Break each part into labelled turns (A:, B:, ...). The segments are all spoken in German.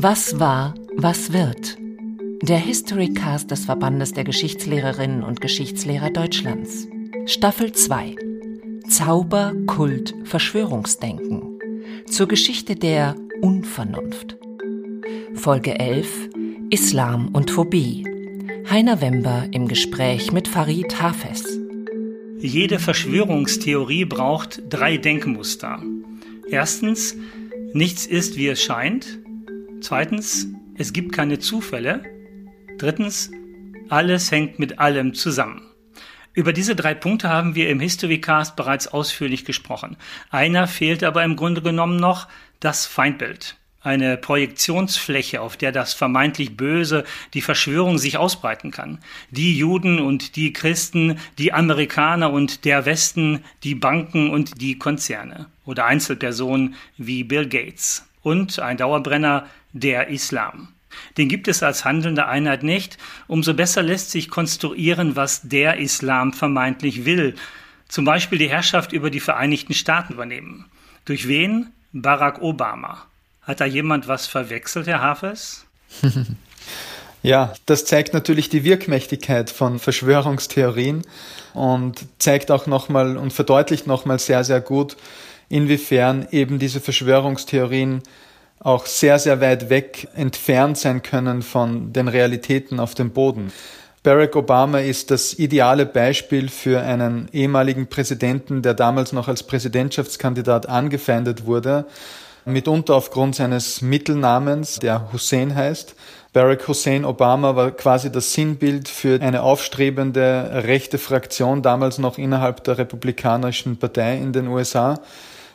A: Was war, was wird? Der Historycast des Verbandes der Geschichtslehrerinnen und Geschichtslehrer Deutschlands. Staffel 2. Zauber, Kult, Verschwörungsdenken. Zur Geschichte der Unvernunft. Folge 11. Islam und Phobie. Heiner Wember im Gespräch mit Farid Hafez.
B: Jede Verschwörungstheorie braucht drei Denkmuster. Erstens, nichts ist, wie es scheint. Zweitens, es gibt keine Zufälle. Drittens, alles hängt mit allem zusammen. Über diese drei Punkte haben wir im Historycast bereits ausführlich gesprochen. Einer fehlt aber im Grunde genommen noch, das Feindbild eine Projektionsfläche, auf der das vermeintlich Böse, die Verschwörung sich ausbreiten kann. Die Juden und die Christen, die Amerikaner und der Westen, die Banken und die Konzerne oder Einzelpersonen wie Bill Gates und ein Dauerbrenner der Islam. Den gibt es als handelnde Einheit nicht, umso besser lässt sich konstruieren, was der Islam vermeintlich will, zum Beispiel die Herrschaft über die Vereinigten Staaten übernehmen. Durch wen? Barack Obama. Hat da jemand was verwechselt, Herr Hafes?
C: ja, das zeigt natürlich die Wirkmächtigkeit von Verschwörungstheorien und zeigt auch nochmal und verdeutlicht nochmal sehr, sehr gut, inwiefern eben diese Verschwörungstheorien auch sehr, sehr weit weg entfernt sein können von den Realitäten auf dem Boden. Barack Obama ist das ideale Beispiel für einen ehemaligen Präsidenten, der damals noch als Präsidentschaftskandidat angefeindet wurde mitunter aufgrund seines Mittelnamens, der Hussein heißt. Barack Hussein Obama war quasi das Sinnbild für eine aufstrebende rechte Fraktion, damals noch innerhalb der Republikanischen Partei in den USA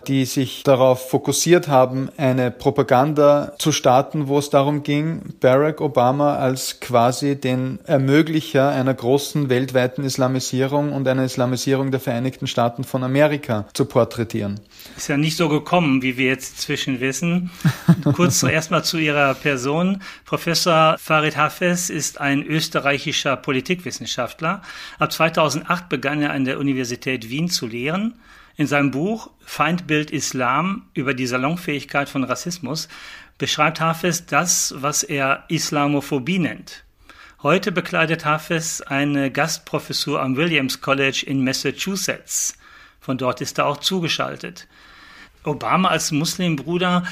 C: die sich darauf fokussiert haben, eine Propaganda zu starten, wo es darum ging, Barack Obama als quasi den Ermöglicher einer großen weltweiten Islamisierung und einer Islamisierung der Vereinigten Staaten von Amerika zu porträtieren.
B: Ist ja nicht so gekommen, wie wir jetzt zwischen wissen. Kurz erstmal zu Ihrer Person. Professor Farid Hafez ist ein österreichischer Politikwissenschaftler. Ab 2008 begann er an der Universität Wien zu lehren. In seinem Buch Feindbild Islam über die Salonfähigkeit von Rassismus beschreibt Hafez das, was er Islamophobie nennt. Heute bekleidet Hafez eine Gastprofessur am Williams College in Massachusetts. Von dort ist er auch zugeschaltet. Obama als Muslimbruder,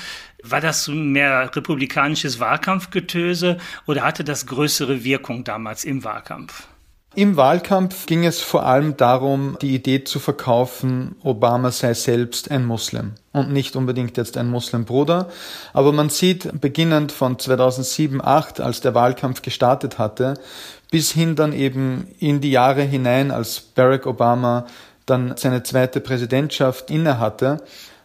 B: war das mehr republikanisches Wahlkampfgetöse oder hatte das größere Wirkung damals im Wahlkampf?
C: Im Wahlkampf ging es vor allem darum, die Idee zu verkaufen, Obama sei selbst ein Muslim und nicht unbedingt jetzt ein Muslimbruder. Aber man sieht, beginnend von 2007, 2008, als der Wahlkampf gestartet hatte, bis hin dann eben in die Jahre hinein, als Barack Obama dann seine zweite Präsidentschaft innehatte,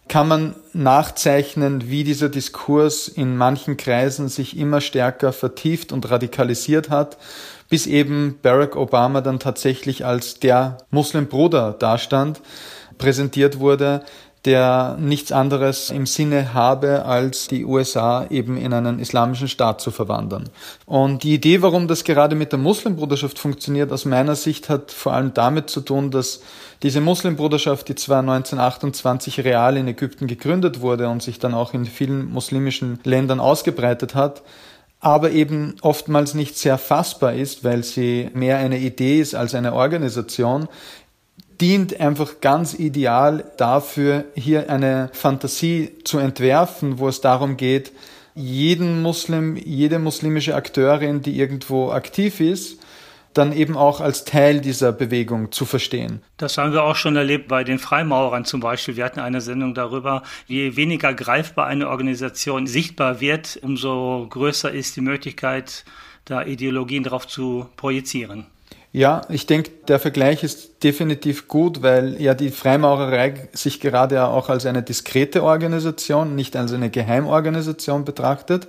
C: kann man nachzeichnen, wie dieser Diskurs in manchen Kreisen sich immer stärker vertieft und radikalisiert hat bis eben Barack Obama dann tatsächlich als der Muslimbruder dastand, präsentiert wurde, der nichts anderes im Sinne habe, als die USA eben in einen islamischen Staat zu verwandeln. Und die Idee, warum das gerade mit der Muslimbruderschaft funktioniert, aus meiner Sicht hat vor allem damit zu tun, dass diese Muslimbruderschaft, die zwar 1928 real in Ägypten gegründet wurde und sich dann auch in vielen muslimischen Ländern ausgebreitet hat, aber eben oftmals nicht sehr fassbar ist, weil sie mehr eine Idee ist als eine Organisation, dient einfach ganz ideal dafür, hier eine Fantasie zu entwerfen, wo es darum geht, jeden Muslim, jede muslimische Akteurin, die irgendwo aktiv ist, dann eben auch als Teil dieser Bewegung zu verstehen.
B: Das haben wir auch schon erlebt bei den Freimaurern zum Beispiel. Wir hatten eine Sendung darüber, je weniger greifbar eine Organisation sichtbar wird, umso größer ist die Möglichkeit, da Ideologien darauf zu projizieren.
C: Ja, ich denke, der Vergleich ist definitiv gut, weil ja die Freimaurerei sich gerade auch als eine diskrete Organisation, nicht als eine Geheimorganisation betrachtet.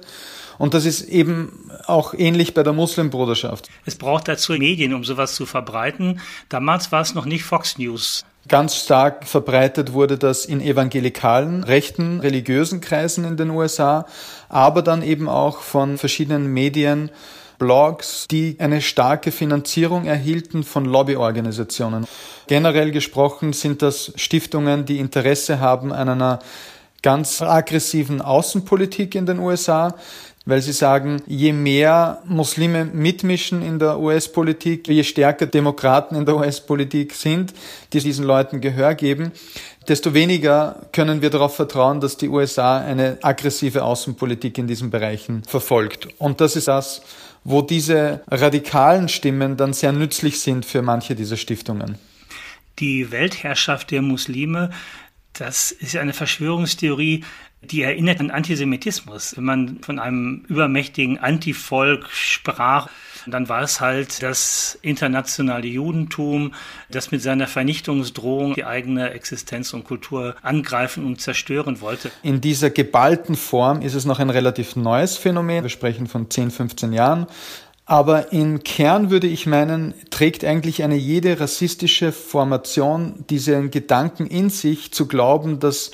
C: Und das ist eben auch ähnlich bei der Muslimbruderschaft.
B: Es braucht dazu Medien, um sowas zu verbreiten. Damals war es noch nicht Fox News.
C: Ganz stark verbreitet wurde das in evangelikalen, rechten, religiösen Kreisen in den USA, aber dann eben auch von verschiedenen Medien Blogs, die eine starke Finanzierung erhielten von Lobbyorganisationen. Generell gesprochen sind das Stiftungen, die Interesse haben an einer ganz aggressiven Außenpolitik in den USA, weil sie sagen, je mehr Muslime mitmischen in der US-Politik, je stärker Demokraten in der US-Politik sind, die diesen Leuten Gehör geben, desto weniger können wir darauf vertrauen, dass die USA eine aggressive Außenpolitik in diesen Bereichen verfolgt. Und das ist das, wo diese radikalen Stimmen dann sehr nützlich sind für manche dieser Stiftungen.
B: Die Weltherrschaft der Muslime, das ist eine Verschwörungstheorie, die erinnert an Antisemitismus. Wenn man von einem übermächtigen Antivolk sprach, dann war es halt das internationale Judentum, das mit seiner Vernichtungsdrohung die eigene Existenz und Kultur angreifen und zerstören wollte.
C: In dieser geballten Form ist es noch ein relativ neues Phänomen. Wir sprechen von 10, 15 Jahren. Aber im Kern würde ich meinen, trägt eigentlich eine jede rassistische Formation diesen Gedanken in sich, zu glauben, dass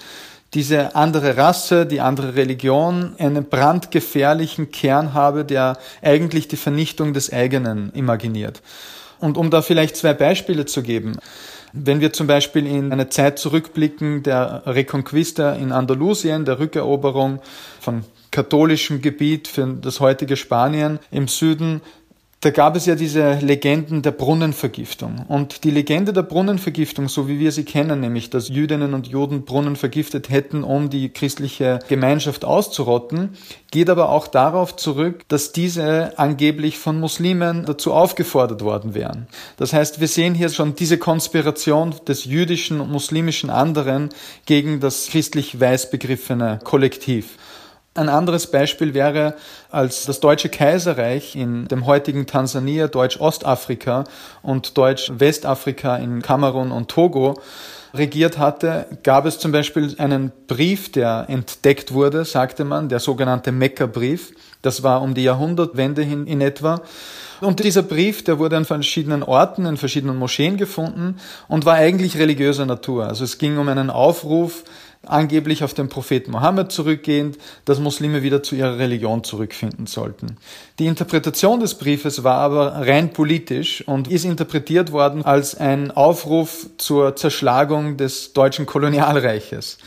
C: diese andere Rasse, die andere Religion einen brandgefährlichen Kern habe, der eigentlich die Vernichtung des eigenen imaginiert. Und um da vielleicht zwei Beispiele zu geben. Wenn wir zum Beispiel in eine Zeit zurückblicken der Reconquista in Andalusien, der Rückeroberung von katholischem Gebiet für das heutige Spanien im Süden, da gab es ja diese Legenden der Brunnenvergiftung. Und die Legende der Brunnenvergiftung, so wie wir sie kennen, nämlich dass Jüdinnen und Juden Brunnen vergiftet hätten, um die christliche Gemeinschaft auszurotten, geht aber auch darauf zurück, dass diese angeblich von Muslimen dazu aufgefordert worden wären. Das heißt, wir sehen hier schon diese Konspiration des jüdischen und muslimischen anderen gegen das christlich weiß begriffene Kollektiv. Ein anderes Beispiel wäre, als das Deutsche Kaiserreich in dem heutigen Tansania, Deutsch-Ostafrika und Deutsch-Westafrika in Kamerun und Togo regiert hatte, gab es zum Beispiel einen Brief, der entdeckt wurde, sagte man, der sogenannte Mekka-Brief. Das war um die Jahrhundertwende hin in etwa. Und dieser Brief, der wurde an verschiedenen Orten, in verschiedenen Moscheen gefunden und war eigentlich religiöser Natur. Also es ging um einen Aufruf, angeblich auf den Propheten Mohammed zurückgehend, dass Muslime wieder zu ihrer Religion zurückfinden sollten. Die Interpretation des Briefes war aber rein politisch und ist interpretiert worden als ein Aufruf zur Zerschlagung des deutschen Kolonialreiches.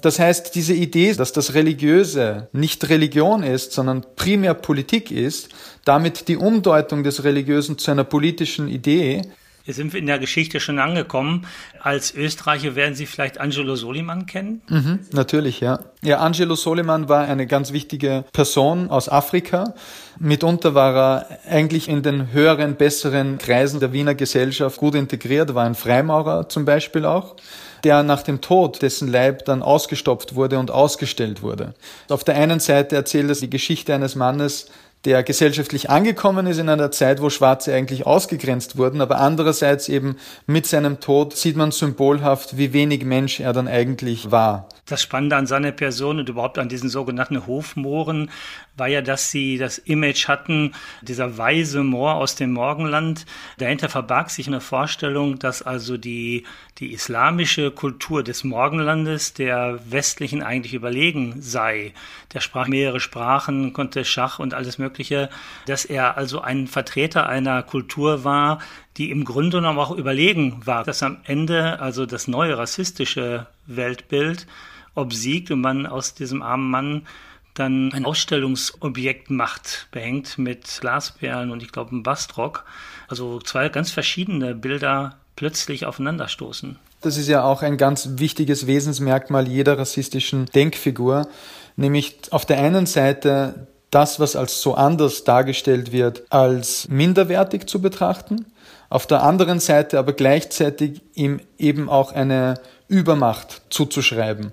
C: Das heißt, diese Idee, dass das Religiöse nicht Religion ist, sondern primär Politik ist, damit die Umdeutung des Religiösen zu einer politischen Idee,
B: Jetzt sind wir in der Geschichte schon angekommen. Als Österreicher werden Sie vielleicht Angelo Soliman kennen?
C: Mhm, natürlich, ja. Ja, Angelo Soliman war eine ganz wichtige Person aus Afrika. Mitunter war er eigentlich in den höheren, besseren Kreisen der Wiener Gesellschaft gut integriert, war ein Freimaurer zum Beispiel auch der nach dem Tod dessen Leib dann ausgestopft wurde und ausgestellt wurde. Auf der einen Seite erzählt es die Geschichte eines Mannes, der gesellschaftlich angekommen ist in einer Zeit, wo Schwarze eigentlich ausgegrenzt wurden, aber andererseits eben mit seinem Tod sieht man symbolhaft, wie wenig Mensch er dann eigentlich war.
B: Das Spannende an seiner Person und überhaupt an diesen sogenannten Hofmooren war ja, dass sie das Image hatten, dieser weise Moor aus dem Morgenland. Dahinter verbarg sich eine Vorstellung, dass also die, die islamische Kultur des Morgenlandes der westlichen eigentlich überlegen sei. Der sprach mehrere Sprachen, konnte Schach und alles Mögliche, dass er also ein Vertreter einer Kultur war, die im Grunde genommen auch überlegen war, dass am Ende also das neue rassistische Weltbild obsiegt und man aus diesem armen Mann dann ein Ausstellungsobjekt macht, behängt mit Glasperlen und ich glaube einem Bastrock. Also zwei ganz verschiedene Bilder plötzlich aufeinanderstoßen.
C: Das ist ja auch ein ganz wichtiges Wesensmerkmal jeder rassistischen Denkfigur, nämlich auf der einen Seite das, was als so anders dargestellt wird, als minderwertig zu betrachten, auf der anderen Seite aber gleichzeitig ihm eben auch eine Übermacht zuzuschreiben.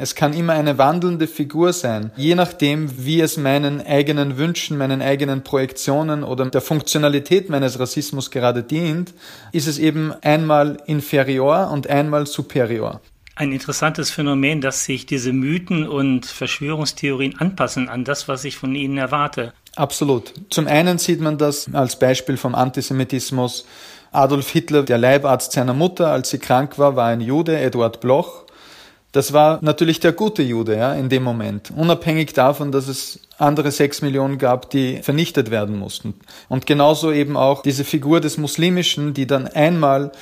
C: Es kann immer eine wandelnde Figur sein, je nachdem, wie es meinen eigenen Wünschen, meinen eigenen Projektionen oder der Funktionalität meines Rassismus gerade dient, ist es eben einmal inferior und einmal superior.
B: Ein interessantes Phänomen, dass sich diese Mythen und Verschwörungstheorien anpassen an das, was ich von ihnen erwarte.
C: Absolut. Zum einen sieht man das als Beispiel vom Antisemitismus. Adolf Hitler, der Leibarzt seiner Mutter, als sie krank war, war ein Jude, Eduard Bloch Das war natürlich der gute Jude, ja, in dem Moment. Unabhängig davon, dass es andere sechs Millionen gab, die vernichtet werden mussten. Und genauso eben auch diese Figur des Muslimischen, die dann einmal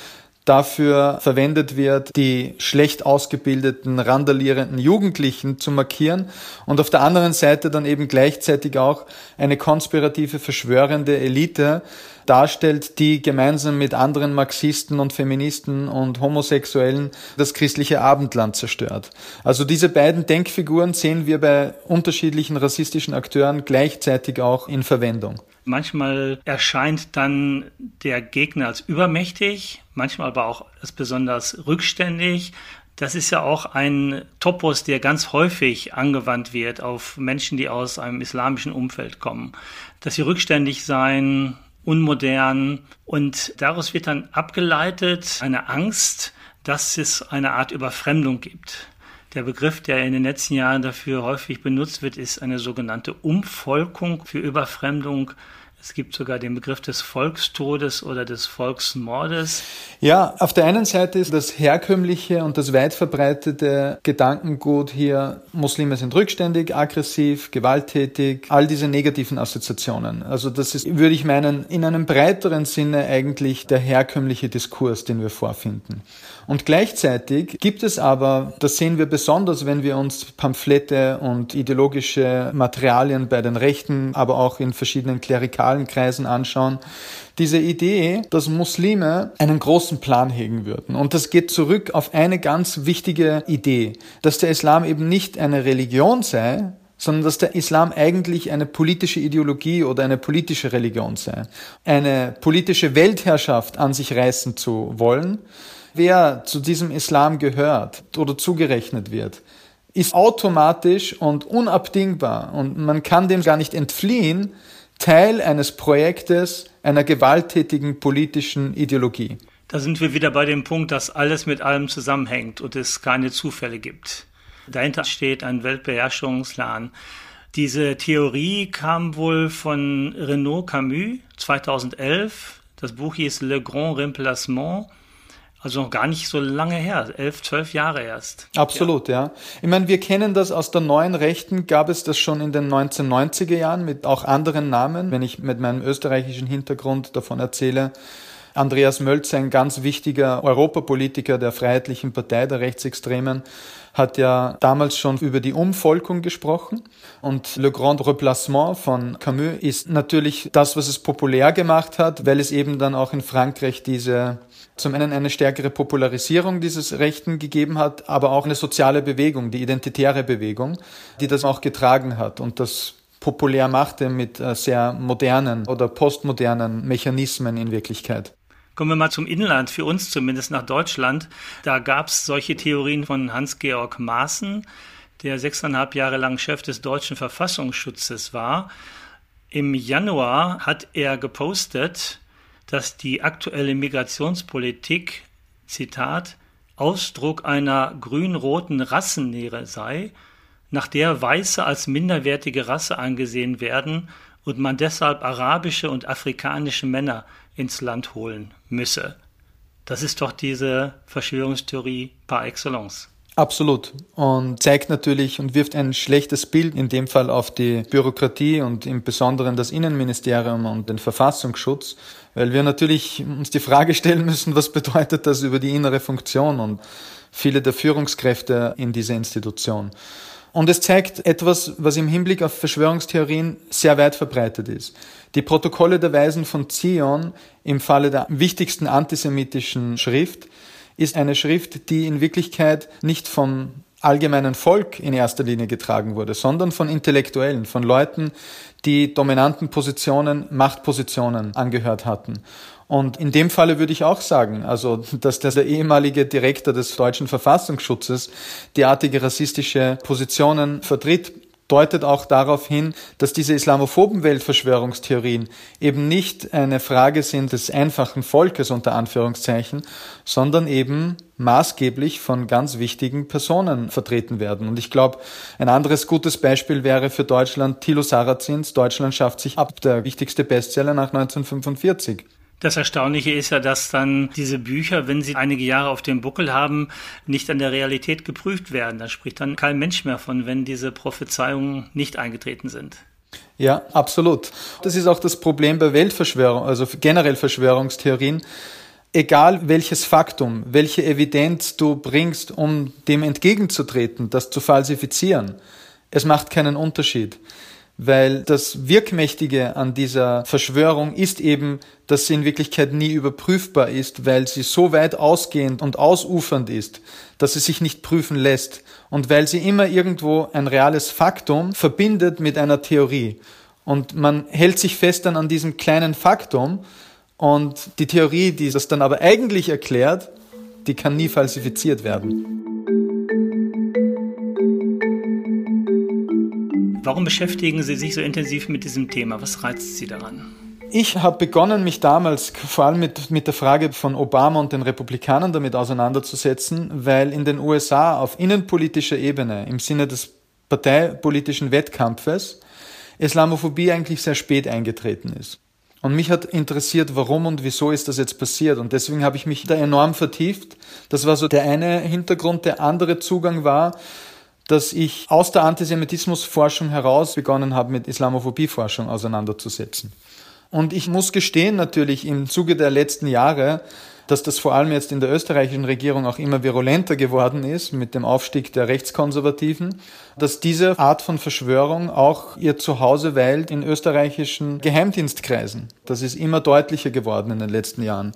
C: dafür verwendet wird, die schlecht ausgebildeten, randalierenden Jugendlichen zu markieren und auf der anderen Seite dann eben gleichzeitig auch eine konspirative, verschwörende Elite, darstellt, die gemeinsam mit anderen Marxisten und Feministen und Homosexuellen das christliche Abendland zerstört. Also diese beiden Denkfiguren sehen wir bei unterschiedlichen rassistischen Akteuren gleichzeitig auch in Verwendung.
B: Manchmal erscheint dann der Gegner als übermächtig, manchmal aber auch als besonders rückständig. Das ist ja auch ein Topos, der ganz häufig angewandt wird auf Menschen, die aus einem islamischen Umfeld kommen. Dass sie rückständig seien, unmodern und daraus wird dann abgeleitet eine Angst, dass es eine Art Überfremdung gibt. Der Begriff, der in den letzten Jahren dafür häufig benutzt wird, ist eine sogenannte Umvolkung für Überfremdung. Es gibt sogar den Begriff des Volkstodes oder des Volksmordes.
C: Ja, auf der einen Seite ist das herkömmliche und das weit verbreitete Gedankengut hier, Muslime sind rückständig, aggressiv, gewalttätig, all diese negativen Assoziationen. Also das ist, würde ich meinen, in einem breiteren Sinne eigentlich der herkömmliche Diskurs, den wir vorfinden. Und gleichzeitig gibt es aber, das sehen wir besonders, wenn wir uns Pamphlette und ideologische Materialien bei den Rechten, aber auch in verschiedenen klerikalen Kreisen anschauen, diese Idee, dass Muslime einen großen Plan hegen würden. Und das geht zurück auf eine ganz wichtige Idee, dass der Islam eben nicht eine Religion sei, sondern dass der Islam eigentlich eine politische Ideologie oder eine politische Religion sei. Eine politische Weltherrschaft an sich reißen zu wollen, wer zu diesem Islam gehört oder zugerechnet wird, ist automatisch und unabdingbar und man kann dem gar nicht entfliehen, Teil eines Projektes einer gewalttätigen politischen Ideologie.
B: Da sind wir wieder bei dem Punkt, dass alles mit allem zusammenhängt und es keine Zufälle gibt. Dahinter steht ein Weltbeherrschungsplan. Diese Theorie kam wohl von Renaud Camus 2011. Das Buch hieß Le Grand Remplacement also noch gar nicht so lange her, elf, zwölf Jahre erst.
C: Absolut, ja. ja. Ich meine, wir kennen das aus der neuen Rechten, gab es das schon in den 1990er Jahren mit auch anderen Namen. Wenn ich mit meinem österreichischen Hintergrund davon erzähle, Andreas Mölz, ein ganz wichtiger Europapolitiker der Freiheitlichen Partei, der Rechtsextremen, hat ja damals schon über die Umvolkung gesprochen. Und Le Grand Replacement von Camus ist natürlich das, was es populär gemacht hat, weil es eben dann auch in Frankreich diese zum einen eine stärkere Popularisierung dieses Rechten gegeben hat, aber auch eine soziale Bewegung, die identitäre Bewegung, die das auch getragen hat und das populär machte mit äh, sehr modernen oder postmodernen Mechanismen in Wirklichkeit.
B: Kommen wir mal zum Inland, für uns zumindest nach Deutschland. Da gab es solche Theorien von Hans-Georg Maaßen, der sechseinhalb Jahre lang Chef des deutschen Verfassungsschutzes war. Im Januar hat er gepostet, dass die aktuelle Migrationspolitik, Zitat, Ausdruck einer grün-roten Rassenlehre sei, nach der Weiße als minderwertige Rasse angesehen werden und man deshalb arabische und afrikanische Männer ins Land holen müsse. Das ist doch diese Verschwörungstheorie par excellence.
C: Absolut. Und zeigt natürlich und wirft ein schlechtes Bild in dem Fall auf die Bürokratie und im Besonderen das Innenministerium und den Verfassungsschutz, weil wir natürlich uns die Frage stellen müssen, was bedeutet das über die innere Funktion und viele der Führungskräfte in dieser Institution. Und es zeigt etwas, was im Hinblick auf Verschwörungstheorien sehr weit verbreitet ist. Die Protokolle der Weisen von Zion im Falle der wichtigsten antisemitischen Schrift ist eine Schrift, die in Wirklichkeit nicht vom allgemeinen Volk in erster Linie getragen wurde, sondern von Intellektuellen, von Leuten, die dominanten Positionen, Machtpositionen angehört hatten. Und in dem Falle würde ich auch sagen, also, dass der ehemalige Direktor des deutschen Verfassungsschutzes derartige rassistische Positionen vertritt, deutet auch darauf hin, dass diese islamophoben Weltverschwörungstheorien eben nicht eine Frage sind des einfachen Volkes unter Anführungszeichen, sondern eben maßgeblich von ganz wichtigen Personen vertreten werden. Und ich glaube, ein anderes gutes Beispiel wäre für Deutschland Thilo Sarrazins Deutschland schafft sich ab, der wichtigste Bestseller nach 1945.
B: Das Erstaunliche ist ja, dass dann diese Bücher, wenn sie einige Jahre auf dem Buckel haben, nicht an der Realität geprüft werden. Da spricht dann kein Mensch mehr von, wenn diese Prophezeiungen nicht eingetreten sind.
C: Ja, absolut. Das ist auch das Problem bei Weltverschwörung, also generell Verschwörungstheorien. Egal welches Faktum, welche Evidenz du bringst, um dem entgegenzutreten, das zu falsifizieren, es macht keinen Unterschied weil das Wirkmächtige an dieser Verschwörung ist eben, dass sie in Wirklichkeit nie überprüfbar ist, weil sie so weit ausgehend und ausufernd ist, dass sie sich nicht prüfen lässt und weil sie immer irgendwo ein reales Faktum verbindet mit einer Theorie. Und man hält sich fest dann an diesem kleinen Faktum und die Theorie, die das dann aber eigentlich erklärt, die kann nie falsifiziert werden.
B: Warum beschäftigen Sie sich so intensiv mit diesem Thema? Was reizt Sie daran?
C: Ich habe begonnen, mich damals vor allem mit, mit der Frage von Obama und den Republikanern damit auseinanderzusetzen, weil in den USA auf innenpolitischer Ebene im Sinne des parteipolitischen Wettkampfes Islamophobie eigentlich sehr spät eingetreten ist. Und mich hat interessiert, warum und wieso ist das jetzt passiert. Und deswegen habe ich mich da enorm vertieft. Das war so der eine Hintergrund. Der andere Zugang war, dass ich aus der Antisemitismusforschung heraus begonnen habe, mit Islamophobieforschung auseinanderzusetzen. Und ich muss gestehen natürlich im Zuge der letzten Jahre, dass das vor allem jetzt in der österreichischen Regierung auch immer virulenter geworden ist mit dem Aufstieg der Rechtskonservativen, dass diese Art von Verschwörung auch ihr Zuhause weilt in österreichischen Geheimdienstkreisen. Das ist immer deutlicher geworden in den letzten Jahren.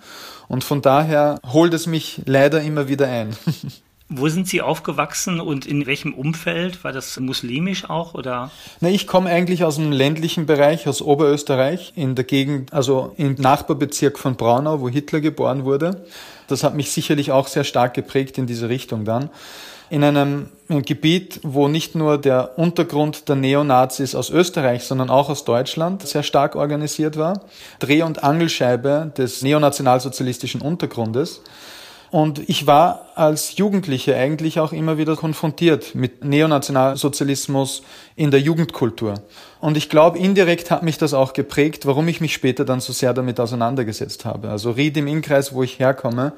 C: Und von daher holt es mich leider immer wieder ein.
B: Wo sind Sie aufgewachsen und in welchem Umfeld? War das muslimisch auch oder?
C: Na, ich komme eigentlich aus dem ländlichen Bereich, aus Oberösterreich, in der Gegend, also im Nachbarbezirk von Braunau, wo Hitler geboren wurde. Das hat mich sicherlich auch sehr stark geprägt in diese Richtung dann. In einem Gebiet, wo nicht nur der Untergrund der Neonazis aus Österreich, sondern auch aus Deutschland sehr stark organisiert war. Dreh- und Angelscheibe des neonationalsozialistischen Untergrundes. Und ich war als Jugendliche eigentlich auch immer wieder konfrontiert mit Neonationalsozialismus in der Jugendkultur. Und ich glaube, indirekt hat mich das auch geprägt, warum ich mich später dann so sehr damit auseinandergesetzt habe. Also Ried im Innkreis, wo ich herkomme,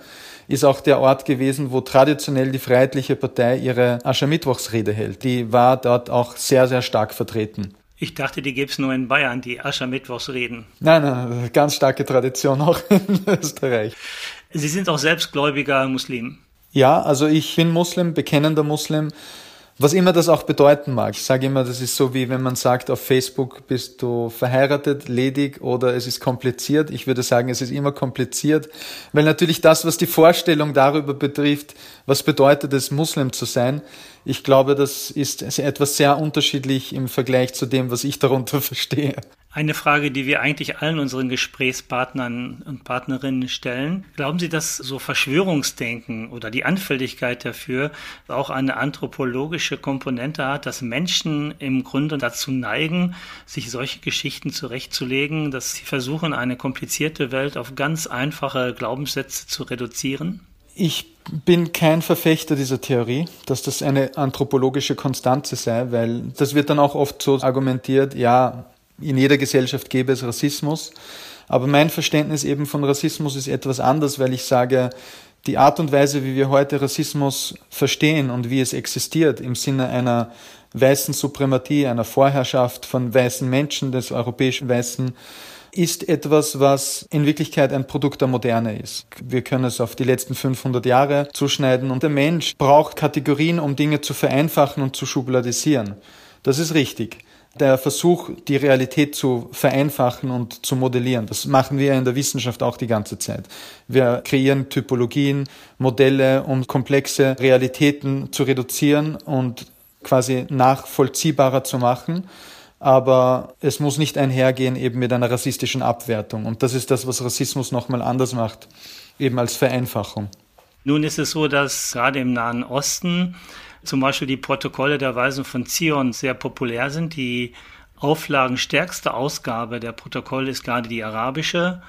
C: ist auch der Ort gewesen, wo traditionell die Freiheitliche Partei ihre Aschermittwochsrede hält. Die war dort auch sehr, sehr stark vertreten.
B: Ich dachte, die gäbe es nur in Bayern, die Aschermittwochsreden.
C: Nein, nein, ganz starke Tradition auch in Österreich.
B: Sie sind auch selbst gläubiger Muslim.
C: Ja, also ich bin Muslim, bekennender Muslim. Was immer das auch bedeuten mag. Ich sage immer, das ist so wie wenn man sagt, auf Facebook bist du verheiratet, ledig oder es ist kompliziert. Ich würde sagen, es ist immer kompliziert, weil natürlich das, was die Vorstellung darüber betrifft, was bedeutet es, Muslim zu sein, ich glaube, das ist etwas sehr unterschiedlich im Vergleich zu dem, was ich darunter verstehe.
B: Eine Frage, die wir eigentlich allen unseren Gesprächspartnern und Partnerinnen stellen. Glauben Sie, dass so Verschwörungsdenken oder die Anfälligkeit dafür auch eine anthropologische Komponente hat, dass Menschen im Grunde dazu neigen, sich solche Geschichten zurechtzulegen, dass sie versuchen, eine komplizierte Welt auf ganz einfache Glaubenssätze zu reduzieren?
C: Ich bin kein Verfechter dieser Theorie, dass das eine anthropologische Konstanze sei, weil das wird dann auch oft so argumentiert, ja, in jeder Gesellschaft gäbe es Rassismus. Aber mein Verständnis eben von Rassismus ist etwas anders, weil ich sage, die Art und Weise, wie wir heute Rassismus verstehen und wie es existiert im Sinne einer weißen Suprematie, einer Vorherrschaft von weißen Menschen, des europäischen Weißen, ist etwas, was in Wirklichkeit ein Produkt der Moderne ist. Wir können es auf die letzten 500 Jahre zuschneiden und der Mensch braucht Kategorien, um Dinge zu vereinfachen und zu schubladisieren. Das ist richtig der Versuch, die Realität zu vereinfachen und zu modellieren. Das machen wir in der Wissenschaft auch die ganze Zeit. Wir kreieren Typologien, Modelle, um komplexe Realitäten zu reduzieren und quasi nachvollziehbarer zu machen. Aber es muss nicht einhergehen eben mit einer rassistischen Abwertung. Und das ist das, was Rassismus nochmal anders macht, eben als Vereinfachung.
B: Nun ist es so, dass gerade im Nahen Osten zum Beispiel die Protokolle der Weisen von Zion sehr populär sind. Die auflagenstärkste Ausgabe der Protokolle ist gerade die arabische.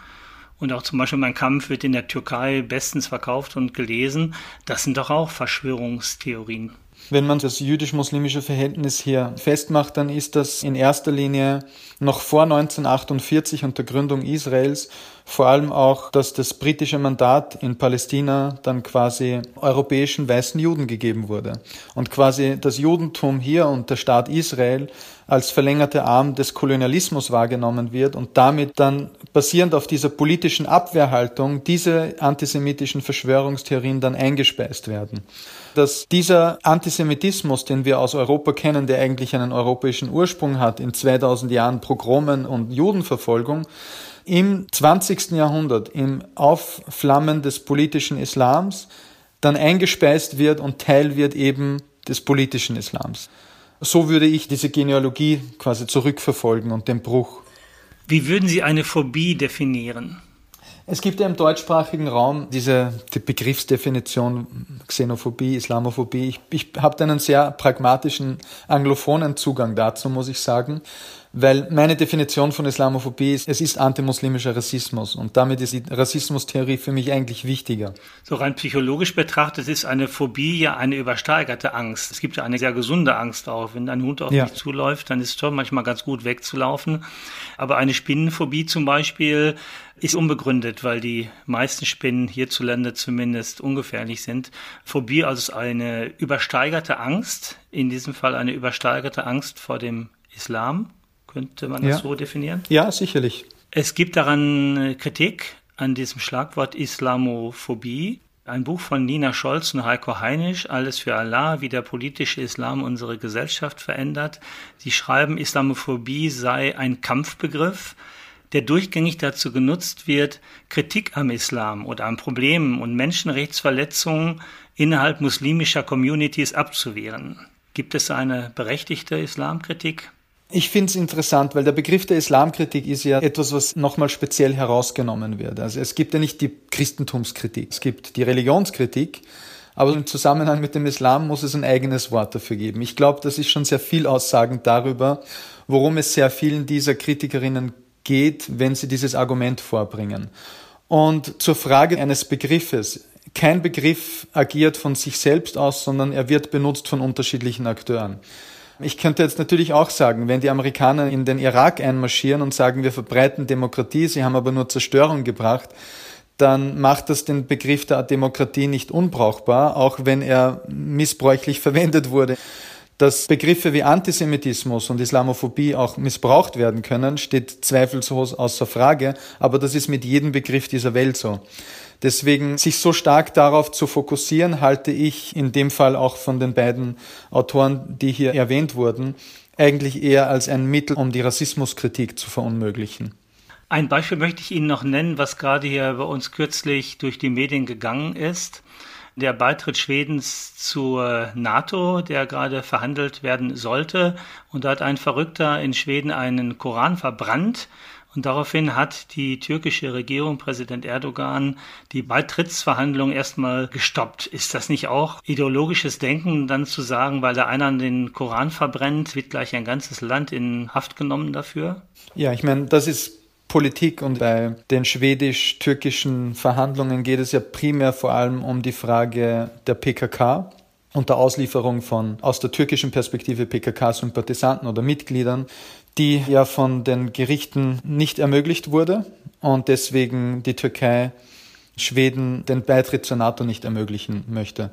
B: Und auch zum Beispiel mein Kampf wird in der Türkei bestens verkauft und gelesen. Das sind doch auch Verschwörungstheorien.
C: Wenn man das jüdisch-muslimische Verhältnis hier festmacht, dann ist das in erster Linie noch vor 1948 und der Gründung Israels vor allem auch, dass das britische Mandat in Palästina dann quasi europäischen weißen Juden gegeben wurde. Und quasi das Judentum hier und der Staat Israel als verlängerte Arm des Kolonialismus wahrgenommen wird und damit dann basierend auf dieser politischen Abwehrhaltung diese antisemitischen Verschwörungstheorien dann eingespeist werden. Dass dieser Antisemitismus, den wir aus Europa kennen, der eigentlich einen europäischen Ursprung hat, in 2000 Jahren Pogromen und Judenverfolgung, im 20. Jahrhundert, im Aufflammen des politischen Islams, dann eingespeist wird und Teil wird eben des politischen Islams. So würde ich diese Genealogie quasi zurückverfolgen und den Bruch.
B: Wie würden Sie eine Phobie definieren?
C: Es gibt ja im deutschsprachigen Raum diese die Begriffsdefinition Xenophobie, Islamophobie. Ich, ich habe einen sehr pragmatischen anglophonen Zugang dazu, muss ich sagen. Weil meine Definition von Islamophobie ist, es ist antimuslimischer Rassismus und damit ist die Rassismustheorie für mich eigentlich wichtiger.
B: So rein psychologisch betrachtet ist eine Phobie ja eine übersteigerte Angst. Es gibt ja eine sehr gesunde Angst auch. Wenn ein Hund auf ja. mich zuläuft, dann ist es schon manchmal ganz gut wegzulaufen. Aber eine Spinnenphobie zum Beispiel ist unbegründet, weil die meisten Spinnen hierzulande zumindest ungefährlich sind. Phobie also eine übersteigerte Angst, in diesem Fall eine übersteigerte Angst vor dem Islam könnte man das so definieren?
C: Ja, sicherlich.
B: Es gibt daran äh, Kritik an diesem Schlagwort Islamophobie. Ein Buch von Nina Scholz und Heiko Heinisch, Alles für Allah, wie der politische Islam unsere Gesellschaft verändert. Sie schreiben, Islamophobie sei ein Kampfbegriff, der durchgängig dazu genutzt wird, Kritik am Islam oder an Problemen und Menschenrechtsverletzungen innerhalb muslimischer Communities abzuwehren. Gibt es eine berechtigte Islamkritik?
C: Ich finde es interessant, weil der Begriff der Islamkritik ist ja etwas, was nochmal speziell herausgenommen wird. Also es gibt ja nicht die Christentumskritik, es gibt die Religionskritik, aber im Zusammenhang mit dem Islam muss es ein eigenes Wort dafür geben. Ich glaube, das ist schon sehr viel aussagend darüber, worum es sehr vielen dieser Kritikerinnen geht, wenn sie dieses Argument vorbringen. Und zur Frage eines Begriffes. Kein Begriff agiert von sich selbst aus, sondern er wird benutzt von unterschiedlichen Akteuren. Ich könnte jetzt natürlich auch sagen, wenn die Amerikaner in den Irak einmarschieren und sagen, wir verbreiten Demokratie, sie haben aber nur Zerstörung gebracht, dann macht das den Begriff der Demokratie nicht unbrauchbar, auch wenn er missbräuchlich verwendet wurde. Dass Begriffe wie Antisemitismus und Islamophobie auch missbraucht werden können, steht zweifellos außer Frage, aber das ist mit jedem Begriff dieser Welt so. Deswegen sich so stark darauf zu fokussieren, halte ich in dem Fall auch von den beiden Autoren, die hier erwähnt wurden, eigentlich eher als ein Mittel, um die Rassismuskritik zu verunmöglichen.
B: Ein Beispiel möchte ich Ihnen noch nennen, was gerade hier bei uns kürzlich durch die Medien gegangen ist. Der Beitritt Schwedens zur NATO, der gerade verhandelt werden sollte. Und da hat ein Verrückter in Schweden einen Koran verbrannt und daraufhin hat die türkische Regierung, Präsident Erdogan, die Beitrittsverhandlungen erstmal gestoppt. Ist das nicht auch ideologisches Denken, dann zu sagen, weil da einer den Koran verbrennt, wird gleich ein ganzes Land in Haft genommen dafür?
C: Ja, ich meine, das ist Politik und bei den schwedisch-türkischen Verhandlungen geht es ja primär vor allem um die Frage der PKK und der Auslieferung von aus der türkischen Perspektive PKK-Sympathisanten oder Mitgliedern die ja von den Gerichten nicht ermöglicht wurde und deswegen die Türkei Schweden den Beitritt zur NATO nicht ermöglichen möchte.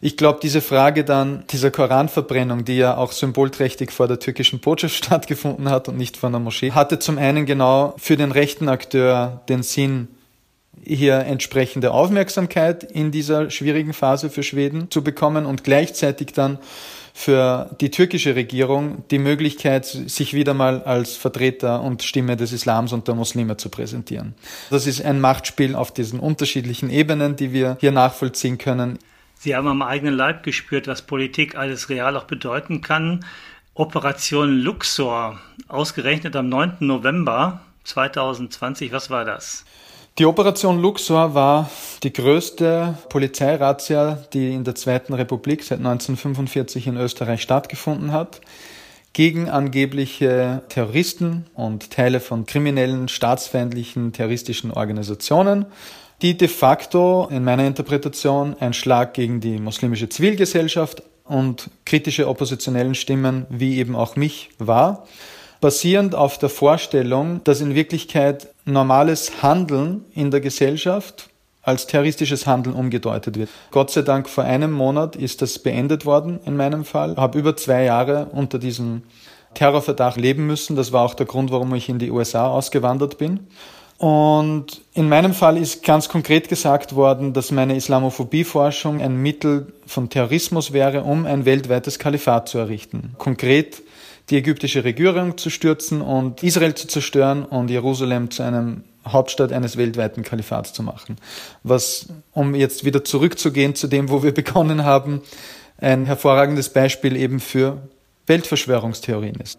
C: Ich glaube, diese Frage dann dieser Koranverbrennung, die ja auch symbolträchtig vor der türkischen Botschaft stattgefunden hat und nicht vor einer Moschee, hatte zum einen genau für den rechten Akteur den Sinn, hier entsprechende Aufmerksamkeit in dieser schwierigen Phase für Schweden zu bekommen und gleichzeitig dann für die türkische Regierung die Möglichkeit, sich wieder mal als Vertreter und Stimme des Islams und der Muslime zu präsentieren. Das ist ein Machtspiel auf diesen unterschiedlichen Ebenen, die wir hier nachvollziehen können.
B: Sie haben am eigenen Leib gespürt, was Politik alles real auch bedeuten kann. Operation Luxor, ausgerechnet am 9. November 2020, was war das?
C: Die Operation Luxor war die größte Polizeirazzia, die in der Zweiten Republik seit 1945 in Österreich stattgefunden hat, gegen angebliche Terroristen und Teile von kriminellen, staatsfeindlichen, terroristischen Organisationen, die de facto in meiner Interpretation ein Schlag gegen die muslimische Zivilgesellschaft, und kritische oppositionellen Stimmen wie eben auch mich wahr, basierend auf der Vorstellung, dass in Wirklichkeit normales Handeln in der Gesellschaft als terroristisches Handeln umgedeutet wird. Gott sei Dank vor einem Monat ist das beendet worden in meinem Fall. Habe über zwei Jahre unter diesem Terrorverdacht leben müssen. Das war auch der Grund, warum ich in die USA ausgewandert bin. Und in meinem Fall ist ganz konkret gesagt worden, dass meine Islamophobie-Forschung ein Mittel von Terrorismus wäre, um ein weltweites Kalifat zu errichten. Konkret die ägyptische Regierung zu stürzen und Israel zu zerstören und Jerusalem zu einem Hauptstadt eines weltweiten Kalifats zu machen. Was, um jetzt wieder zurückzugehen zu dem, wo wir begonnen haben, ein hervorragendes Beispiel eben für Weltverschwörungstheorien ist.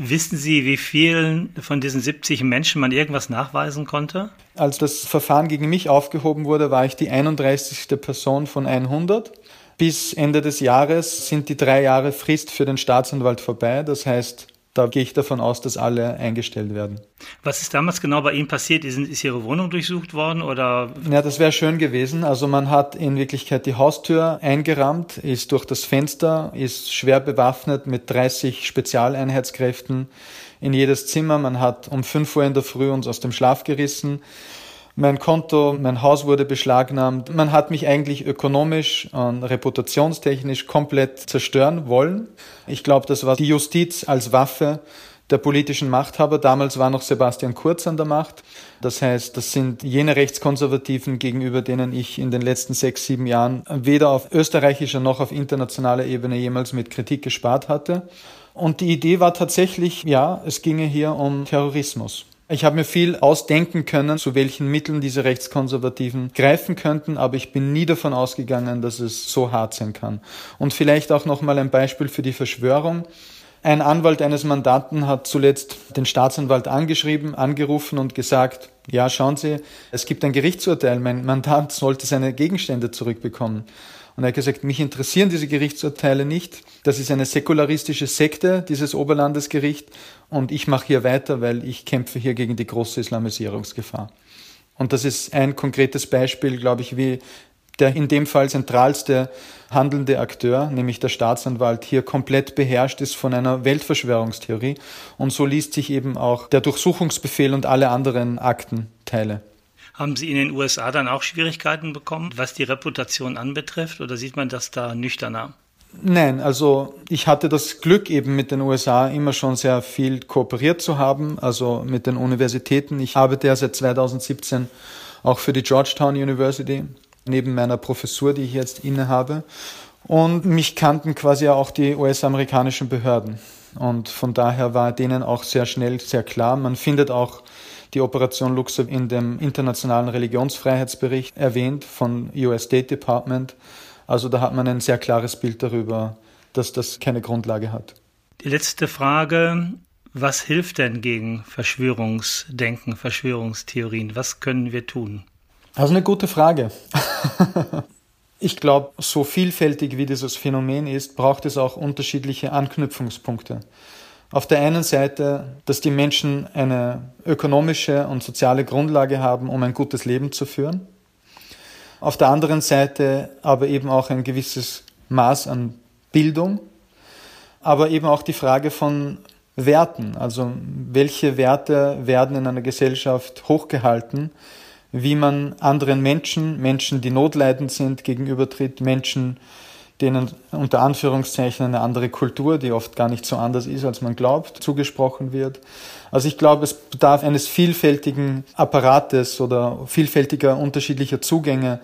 B: Wissen Sie, wie vielen von diesen 70 Menschen man irgendwas nachweisen konnte?
C: Als das Verfahren gegen mich aufgehoben wurde, war ich die 31. Person von 100. Bis Ende des Jahres sind die drei Jahre Frist für den Staatsanwalt vorbei. Das heißt, da gehe ich davon aus, dass alle eingestellt werden.
B: Was ist damals genau bei Ihnen passiert? Ist, ist Ihre Wohnung durchsucht worden oder?
C: Ja, das wäre schön gewesen. Also man hat in Wirklichkeit die Haustür eingerammt, ist durch das Fenster, ist schwer bewaffnet mit 30 Spezialeinheitskräften in jedes Zimmer. Man hat um 5 Uhr in der Früh uns aus dem Schlaf gerissen. Mein Konto, mein Haus wurde beschlagnahmt. Man hat mich eigentlich ökonomisch und reputationstechnisch komplett zerstören wollen. Ich glaube, das war die Justiz als Waffe der politischen Machthaber. Damals war noch Sebastian Kurz an der Macht. Das heißt, das sind jene Rechtskonservativen, gegenüber denen ich in den letzten sechs, sieben Jahren weder auf österreichischer noch auf internationaler Ebene jemals mit Kritik gespart hatte. Und die Idee war tatsächlich, ja, es ginge hier um Terrorismus. Ich habe mir viel ausdenken können, zu welchen Mitteln diese Rechtskonservativen greifen könnten, aber ich bin nie davon ausgegangen, dass es so hart sein kann. Und vielleicht auch noch mal ein Beispiel für die Verschwörung. Ein Anwalt eines Mandanten hat zuletzt den Staatsanwalt angeschrieben, angerufen und gesagt, ja, schauen Sie, es gibt ein Gerichtsurteil, mein Mandant sollte seine Gegenstände zurückbekommen. Und er hat gesagt, mich interessieren diese Gerichtsurteile nicht. Das ist eine säkularistische Sekte, dieses Oberlandesgericht. Und ich mache hier weiter, weil ich kämpfe hier gegen die große Islamisierungsgefahr. Und das ist ein konkretes Beispiel, glaube ich, wie der in dem Fall zentralste handelnde Akteur, nämlich der Staatsanwalt, hier komplett beherrscht ist von einer Weltverschwörungstheorie. Und so liest sich eben auch der Durchsuchungsbefehl und alle anderen Aktenteile.
B: Haben Sie in den USA dann auch Schwierigkeiten bekommen, was die Reputation anbetrifft, oder sieht man das da nüchterner?
C: Nein, also ich hatte das Glück eben mit den USA immer schon sehr viel kooperiert zu haben, also mit den Universitäten. Ich arbeite ja seit 2017 auch für die Georgetown University, neben meiner Professur, die ich jetzt innehabe. Und mich kannten quasi auch die US-amerikanischen Behörden. Und von daher war denen auch sehr schnell sehr klar. Man findet auch die Operation Luxor in dem internationalen Religionsfreiheitsbericht erwähnt von US State Department. Also da hat man ein sehr klares Bild darüber, dass das keine Grundlage hat.
B: Die letzte Frage. Was hilft denn gegen Verschwörungsdenken, Verschwörungstheorien? Was können wir tun?
C: Also eine gute Frage. ich glaube, so vielfältig wie dieses Phänomen ist, braucht es auch unterschiedliche Anknüpfungspunkte. Auf der einen Seite, dass die Menschen eine ökonomische und soziale Grundlage haben, um ein gutes Leben zu führen. Auf der anderen Seite aber eben auch ein gewisses Maß an Bildung, aber eben auch die Frage von Werten, also welche Werte werden in einer Gesellschaft hochgehalten, wie man anderen Menschen, Menschen, die notleidend sind, gegenübertritt, Menschen, denen unter Anführungszeichen eine andere Kultur, die oft gar nicht so anders ist, als man glaubt, zugesprochen wird. Also ich glaube, es bedarf eines vielfältigen Apparates oder vielfältiger unterschiedlicher Zugänge,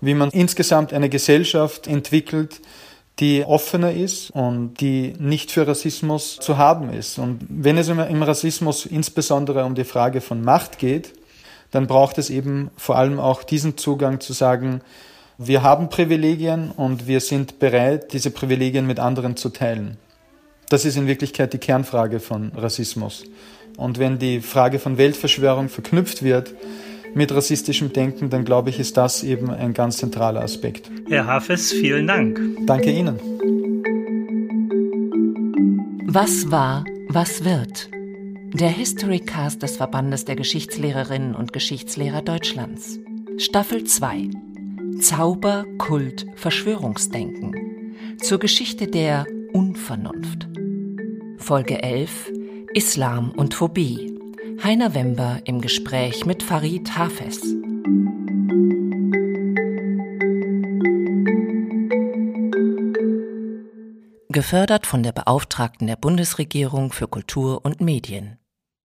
C: wie man insgesamt eine Gesellschaft entwickelt, die offener ist und die nicht für Rassismus zu haben ist. Und wenn es im Rassismus insbesondere um die Frage von Macht geht, dann braucht es eben vor allem auch diesen Zugang zu sagen, wir haben Privilegien und wir sind bereit, diese Privilegien mit anderen zu teilen. Das ist in Wirklichkeit die Kernfrage von Rassismus. Und wenn die Frage von Weltverschwörung verknüpft wird mit rassistischem Denken, dann glaube ich, ist das eben ein ganz zentraler Aspekt.
B: Herr Hafes, vielen Dank.
C: Danke Ihnen.
A: Was war, was wird? Der Historycast des Verbandes der Geschichtslehrerinnen und Geschichtslehrer Deutschlands. Staffel 2 Zauber, Kult, Verschwörungsdenken. zur Geschichte der Unvernunft. Folge 11 Islam und Phobie. Heiner Wember im Gespräch mit Farid Hafez. Gefördert von der Beauftragten der Bundesregierung für Kultur und Medien.